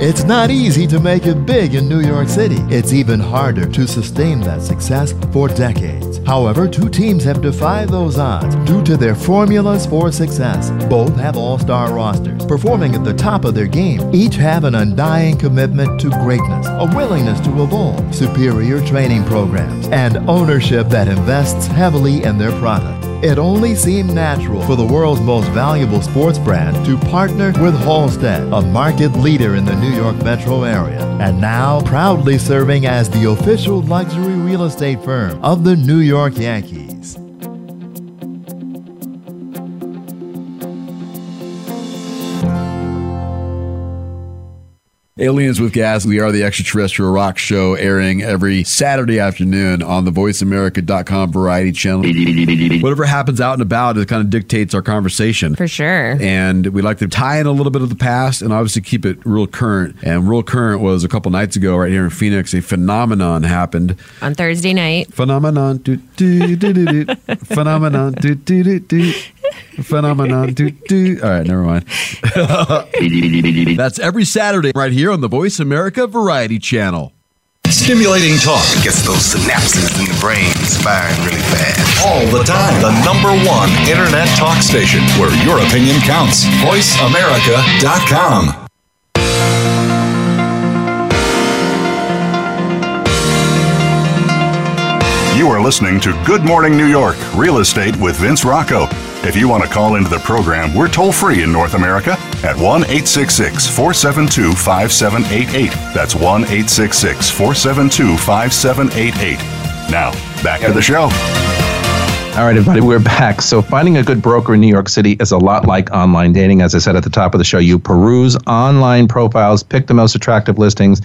It's not easy to make it big in New York City. It's even harder to sustain that success for decades. However, two teams have defied those odds due to their formulas for success. Both have all star rosters, performing at the top of their game. Each have an undying commitment to greatness, a willingness to evolve, superior training programs, and ownership that invests heavily in their product. It only seemed natural for the world's most valuable sports brand to partner with Halstead, a market leader in the New York metro area, and now proudly serving as the official luxury real estate firm of the New York Yankees. Aliens with Gas, we are the extraterrestrial rock show airing every Saturday afternoon on the voiceamerica.com variety channel. Whatever happens out and about, it kind of dictates our conversation. For sure. And we like to tie in a little bit of the past and obviously keep it real current. And real current was a couple nights ago right here in Phoenix, a phenomenon happened. On Thursday night. Phenomenon. Do, do, do, do, do. phenomenon. Do, do, do, do. Phenomenon. Do, do. All right, never mind. That's every Saturday right here on the Voice America Variety Channel. Stimulating talk Gets those synapses in the brain firing really fast. all the time. The number one internet talk station where your opinion counts. VoiceAmerica.com. You are listening to Good Morning New York Real Estate with Vince Rocco. If you want to call into the program, we're toll free in North America at 1 866 472 5788. That's 1 866 472 5788. Now, back to the show. All right, everybody, we're back. So, finding a good broker in New York City is a lot like online dating. As I said at the top of the show, you peruse online profiles, pick the most attractive listings,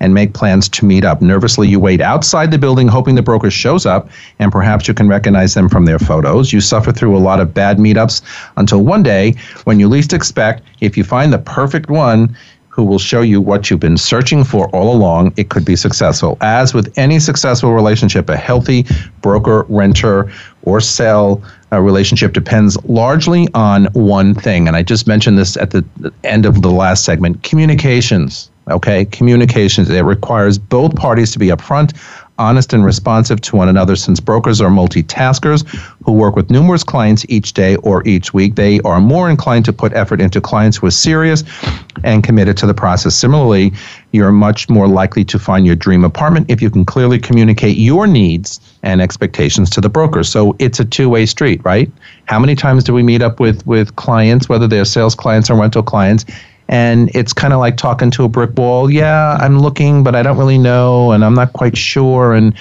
and make plans to meet up. Nervously, you wait outside the building, hoping the broker shows up, and perhaps you can recognize them from their photos. You suffer through a lot of bad meetups until one day, when you least expect, if you find the perfect one, who will show you what you've been searching for all along, it could be successful. As with any successful relationship, a healthy broker, renter, or sell uh, relationship depends largely on one thing. And I just mentioned this at the the end of the last segment communications. Okay, communications. It requires both parties to be upfront, honest, and responsive to one another. Since brokers are multitaskers who work with numerous clients each day or each week, they are more inclined to put effort into clients who are serious and committed to the process. Similarly, you're much more likely to find your dream apartment if you can clearly communicate your needs and expectations to the broker. So it's a two-way street, right? How many times do we meet up with with clients, whether they're sales clients or rental clients? And it's kind of like talking to a brick wall. Yeah, I'm looking, but I don't really know, and I'm not quite sure. And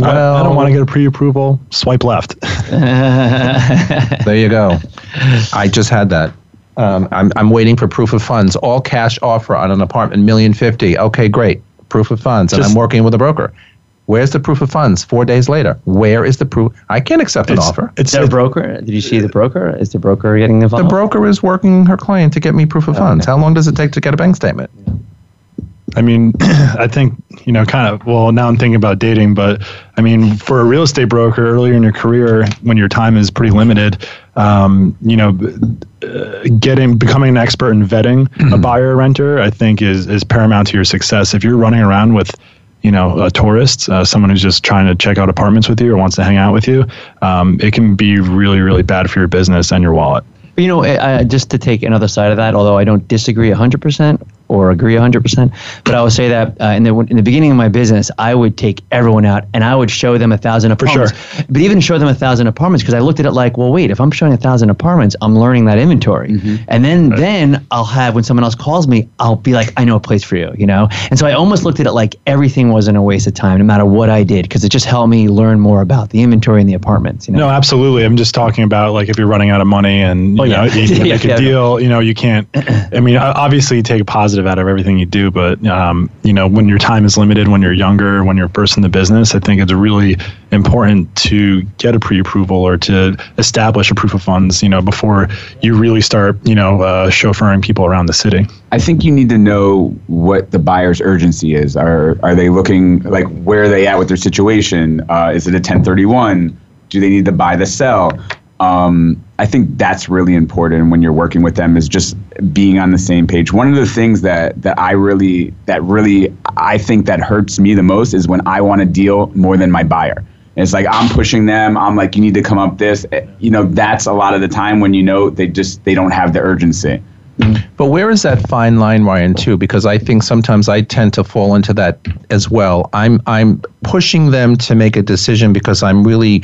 well, I, I don't want to get a pre-approval. Swipe left. there you go. I just had that. Um, I'm, I'm waiting for proof of funds. All cash offer on an apartment, million fifty. Okay, great. Proof of funds, and Just- I'm working with a broker. Where's the proof of funds? Four days later, where is the proof? I can't accept an It's- offer. It's Is there a broker? Did you see the broker? Is the broker getting involved? The broker is working her client to get me proof of funds. How long does it take to get a bank statement? I mean, I think, you know, kind of, well, now I'm thinking about dating, but I mean, for a real estate broker earlier in your career, when your time is pretty limited, um, you know, uh, getting, becoming an expert in vetting a buyer or renter, I think is, is paramount to your success. If you're running around with, you know, a tourist, uh, someone who's just trying to check out apartments with you or wants to hang out with you, um, it can be really, really bad for your business and your wallet. You know, I, I- just to take another side of that, although I don't disagree 100% or agree 100%, but I will say that uh, in, the, in the beginning of my business, I would take everyone out and I would show them a thousand apartments. Sure. But even show them a thousand apartments because I looked at it like, well, wait, if I'm showing a thousand apartments, I'm learning that inventory. And then, then I'll have, when someone else calls me, I'll be like, I know a place for you, you know? And so I almost looked at it like everything wasn't a waste of time, no matter what I did, because it just helped me learn more about the inventory and the apartments, you know? No, absolutely. I'm just talking about like if you're running out of money and you Oh, know you can Yeah, make a yeah. deal. You know, you can't. I mean, obviously, you take a positive out of everything you do, but um, you know, when your time is limited, when you're younger, when you're first in the business, I think it's really important to get a pre-approval or to establish a proof of funds. You know, before you really start, you know, uh, chauffeuring people around the city. I think you need to know what the buyer's urgency is. Are are they looking like where are they at with their situation? Uh, is it a 1031? Do they need to buy the sell? Um, I think that's really important when you're working with them is just being on the same page. One of the things that that I really that really I think that hurts me the most is when I want to deal more than my buyer. And it's like I'm pushing them. I'm like, you need to come up this. Eh, You know, that's a lot of the time when you know they just they don't have the urgency. But where is that fine line, Ryan? Too, because I think sometimes I tend to fall into that as well. I'm I'm pushing them to make a decision because I'm really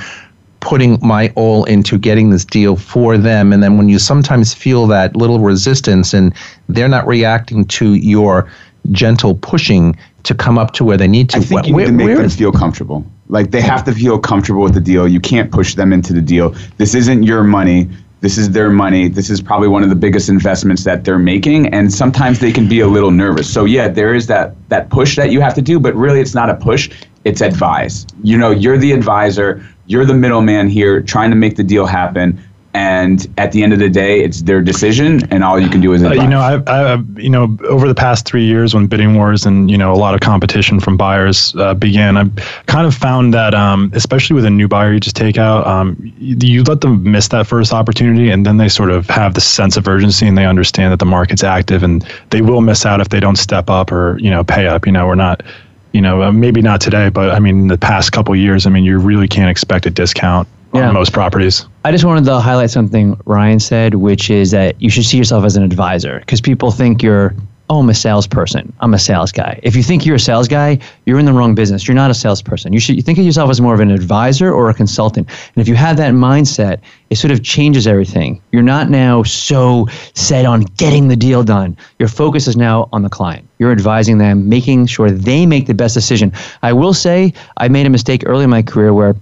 putting my all into getting this deal for them, and then when you sometimes feel that little resistance and they're not reacting to your gentle pushing to come up to where they need to. I think you where, need to make them feel comfortable. Like they have to feel comfortable with the deal. You can't push them into the deal. This isn't your money. This is their money. This is probably one of the biggest investments that they're making, and sometimes they can be a little nervous. So yeah, there is that that push that you have to do, but really it's not a push. It's advise. You know, you're the advisor. You're the middleman here, trying to make the deal happen and at the end of the day, it's their decision, and all you can do is Uh, you know, I've, I've, you know, over the past three years, when bidding wars and you know a lot of competition from buyers uh, began, I've kind of found that, um, especially with a new buyer you just take out, um, you, you let them miss that first opportunity, and then they sort of have the sense of urgency, and they understand that the market's active, and they will miss out if they don't step up or you know pay up. You know, we're not. You know, uh, maybe not today, but I mean, the past couple years, I mean, you really can't expect a discount Yeah. on most properties. I just wanted to highlight something Ryan said, which is that you should see yourself as an advisor because people think you're, oh, I'm a salesperson. I'm a sales guy. If you think you're a sales guy, you're in the wrong business. You're not a salesperson. You should think of yourself as more of an advisor or a consultant. And if you have that mindset, it sort of changes everything. You're not now so set on getting the deal done. Your focus is now on the client. You're advising them, making sure they make the best decision. I will say I made a mistake early in my career where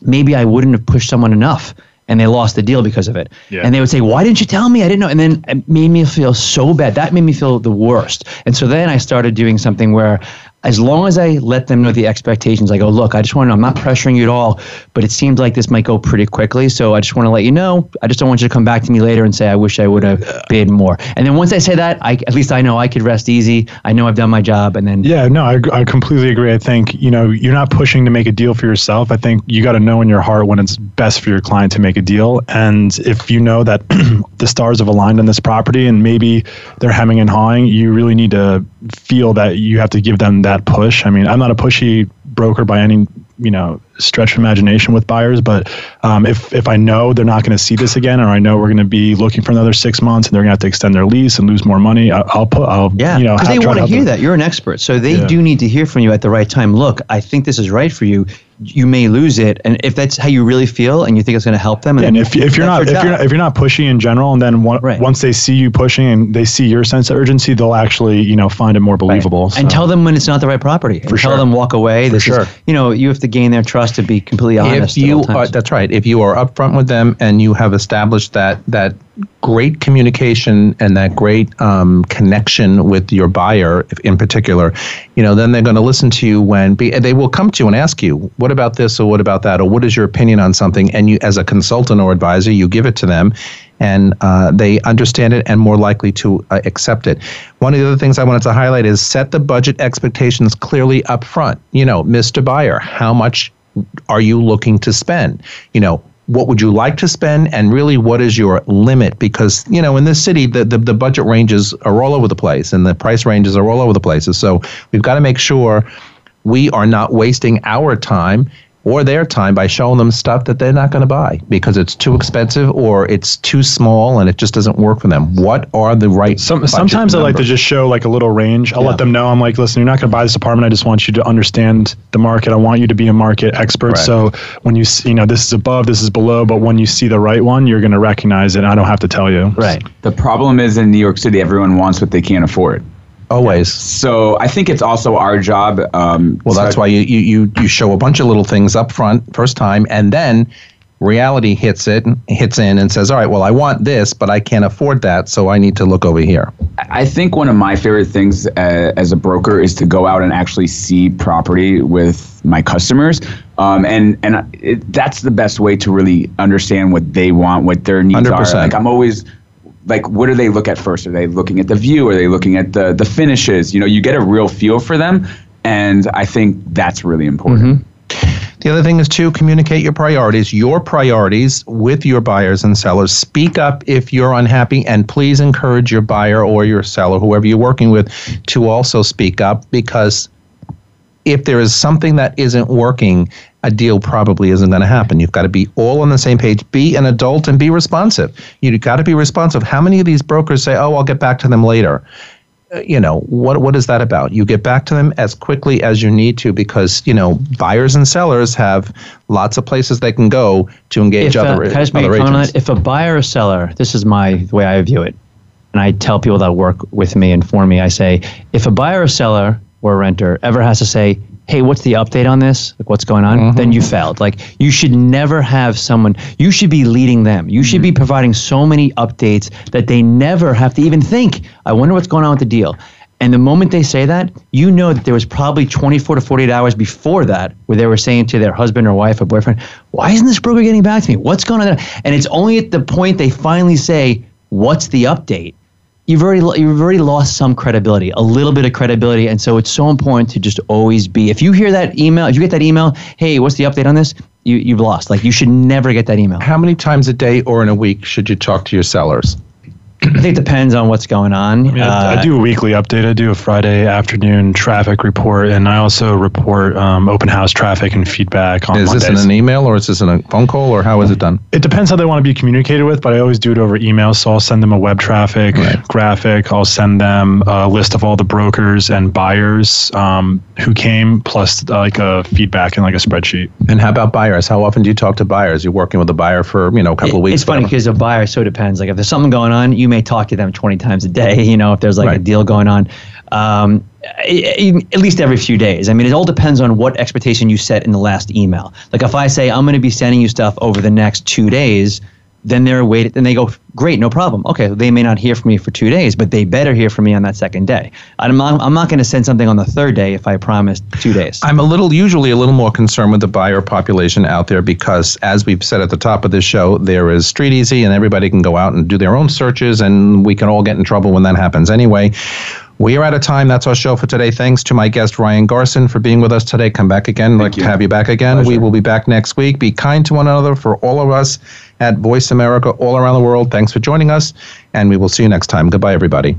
maybe I wouldn't have pushed someone enough and they lost the deal because of it. Yeah. And they would say, Why didn't you tell me? I didn't know. And then it made me feel so bad. That made me feel the worst. And so then I started doing something where as long as I let them know the expectations, I go, look, I just want to know, I'm not pressuring you at all, but it seems like this might go pretty quickly. So I just want to let you know. I just don't want you to come back to me later and say, I wish I would have bid more. And then once I say that, I, at least I know I could rest easy. I know I've done my job. And then Yeah, no, I, I completely agree. I think, you know, you're not pushing to make a deal for yourself. I think you got to know in your heart when it's best for your client to make a deal. And if you know that the stars have aligned on this property and maybe they're hemming and hawing, you really need to feel that you have to give them that push. I mean, I'm not a pushy broker by any, you know, stretch of imagination with buyers, but um, if, if I know they're not going to see this again, or I know we're going to be looking for another six months and they're going to have to extend their lease and lose more money, I, I'll put, I'll, Yeah, you know, because they want to hear them. that you're an expert, so they Yeah. do need to hear from you at the right time. Look, I think this is right for you. You may lose it, and if that's how you really feel, and you think it's going to help them, Yeah, and if, if you're not if you're not, if you're not pushy in general, and then one, once they see you pushing and they see your sense of urgency, they'll actually you know find it more believable. and So- tell them when it's not the right property. And For tell them walk away. This sure. is, you know, you have to gain their trust to be completely honest. if you are, that's right if you are upfront with them and you have established that that great communication and that great um, connection with your buyer in particular you know then they're going to listen to you when be, they will come to you and ask you what about this or what about that or what is your opinion on something and you as a consultant or advisor you give it to them and uh, they understand it and more likely to uh, accept it. One of the other things I wanted to highlight is set the budget expectations clearly up front. You know, Mr. Buyer, how much are you looking to spend? You know, what would you like to spend and really what is your limit because you know in this city the, the, the budget ranges are all over the place and the price ranges are all over the places so we've got to make sure we are not wasting our time or their time by showing them stuff that they're not going to buy because it's too expensive or it's too small and it just doesn't work for them. What are the right? Some, budget sometimes I like to just show like a little range. I'll Yeah. let them know. I'm like, listen, you're not going to buy this apartment. I just want you to understand the market. I want you to be a market expert. Right. So when you see, you know, this is above, this is below, but when you see the right one, you're going to recognize it. I don't have to tell you. right. The problem is in New York City, everyone wants what they can't afford. Always. So I think it's also our job. Um, Well, that's to- why you, you you you show a bunch of little things up front first time, and then reality hits it hits in and says, "All right, well, I want this, but I can't afford that, so I need to look over here." I think one of my favorite things uh, as a broker is to go out and actually see property with my customers, um, and and it, that's the best way to really understand what they want, what their needs 100%. are. Like I'm always like, what do they look at first? Are they looking at the view? Are they looking at the the finishes? You know, you get a real feel for them, and I think that's really important. Mm-hmm. The other thing is to communicate your priorities, your priorities with your buyers and sellers. Speak up if you're unhappy, and please encourage your buyer or your seller, whoever you're working with, to also speak up because if there is something that isn't working, a deal probably isn't going to happen. You've got to be all on the same page. Be an adult and be responsive. You've got to be responsive. How many of these brokers say, "Oh, I'll get back to them later"? Uh, You know what? What is that about? You get back to them as quickly as you need to because you know buyers and sellers have lots of places they can go to engage If, uh, other, I other a comment on agents. If a buyer or seller, this is my the way I view it, and I tell people that work with me and for me, I say, if a buyer or seller or a renter ever has to say, hey, what's the update on this? Like, what's going on? Mm-hmm. Then you failed. Like, you should never have someone, you should be leading them. You should Mm-hmm. be providing so many updates that they never have to even think, I wonder what's going on with the deal. And the moment they say that, you know that there was probably 24 to 48 hours before that where they were saying to their husband or wife or boyfriend, why isn't this broker getting back to me? What's going on? And it's only at the point they finally say, what's the update? You've already you've already lost some credibility, a little bit of credibility, and so it's so important to just always be. If you hear that email, if you get that email, hey, what's the update on this? You you've lost. Like you should never get that email. How many times a day or in a week should you talk to your sellers? I think it depends on what's going on. I, mean, I- I Uh, do a weekly update. I do a Friday afternoon traffic report, and I also report um, open house traffic and feedback on Is this in an email or is this in a phone call or how is it done? It depends how they want to be communicated with, but I always do it over email. So I'll send them a web traffic graphic. I'll send them a list of all the brokers and buyers um, who came, plus uh, like a feedback and like a spreadsheet. And how about buyers? How often do you talk to buyers? You're working with a buyer for you know a couple of weeks. It's funny because a buyer so depends. Like if there's something going on, you may talk to them 20 times a day. You know, if there's like a deal going on, um, at least every few days. I mean, it all depends on what expectation you set in the last email. Like if I say I'm going to be sending you stuff over the next two days, then they're waiting. Then they go, great, no problem. Okay, they may not hear from me for two days, but they better hear from me on that second day. I'm not, I'm not going to send something on the third day if I promised two days. I'm a little, usually a little more concerned with the buyer population out there because, as we've said at the top of this show, there is Street Easy and everybody can go out and do their own searches, and we can all get in trouble when that happens anyway. We are out of time. That's our show for today. Thanks to my guest, Ryan Garson, for being with us today. Come back again. Like to have you back again. We will be back next week. Be kind to one another for all of us at Voice America all around the world. Thanks for joining us, and we will see you next time. Goodbye, everybody.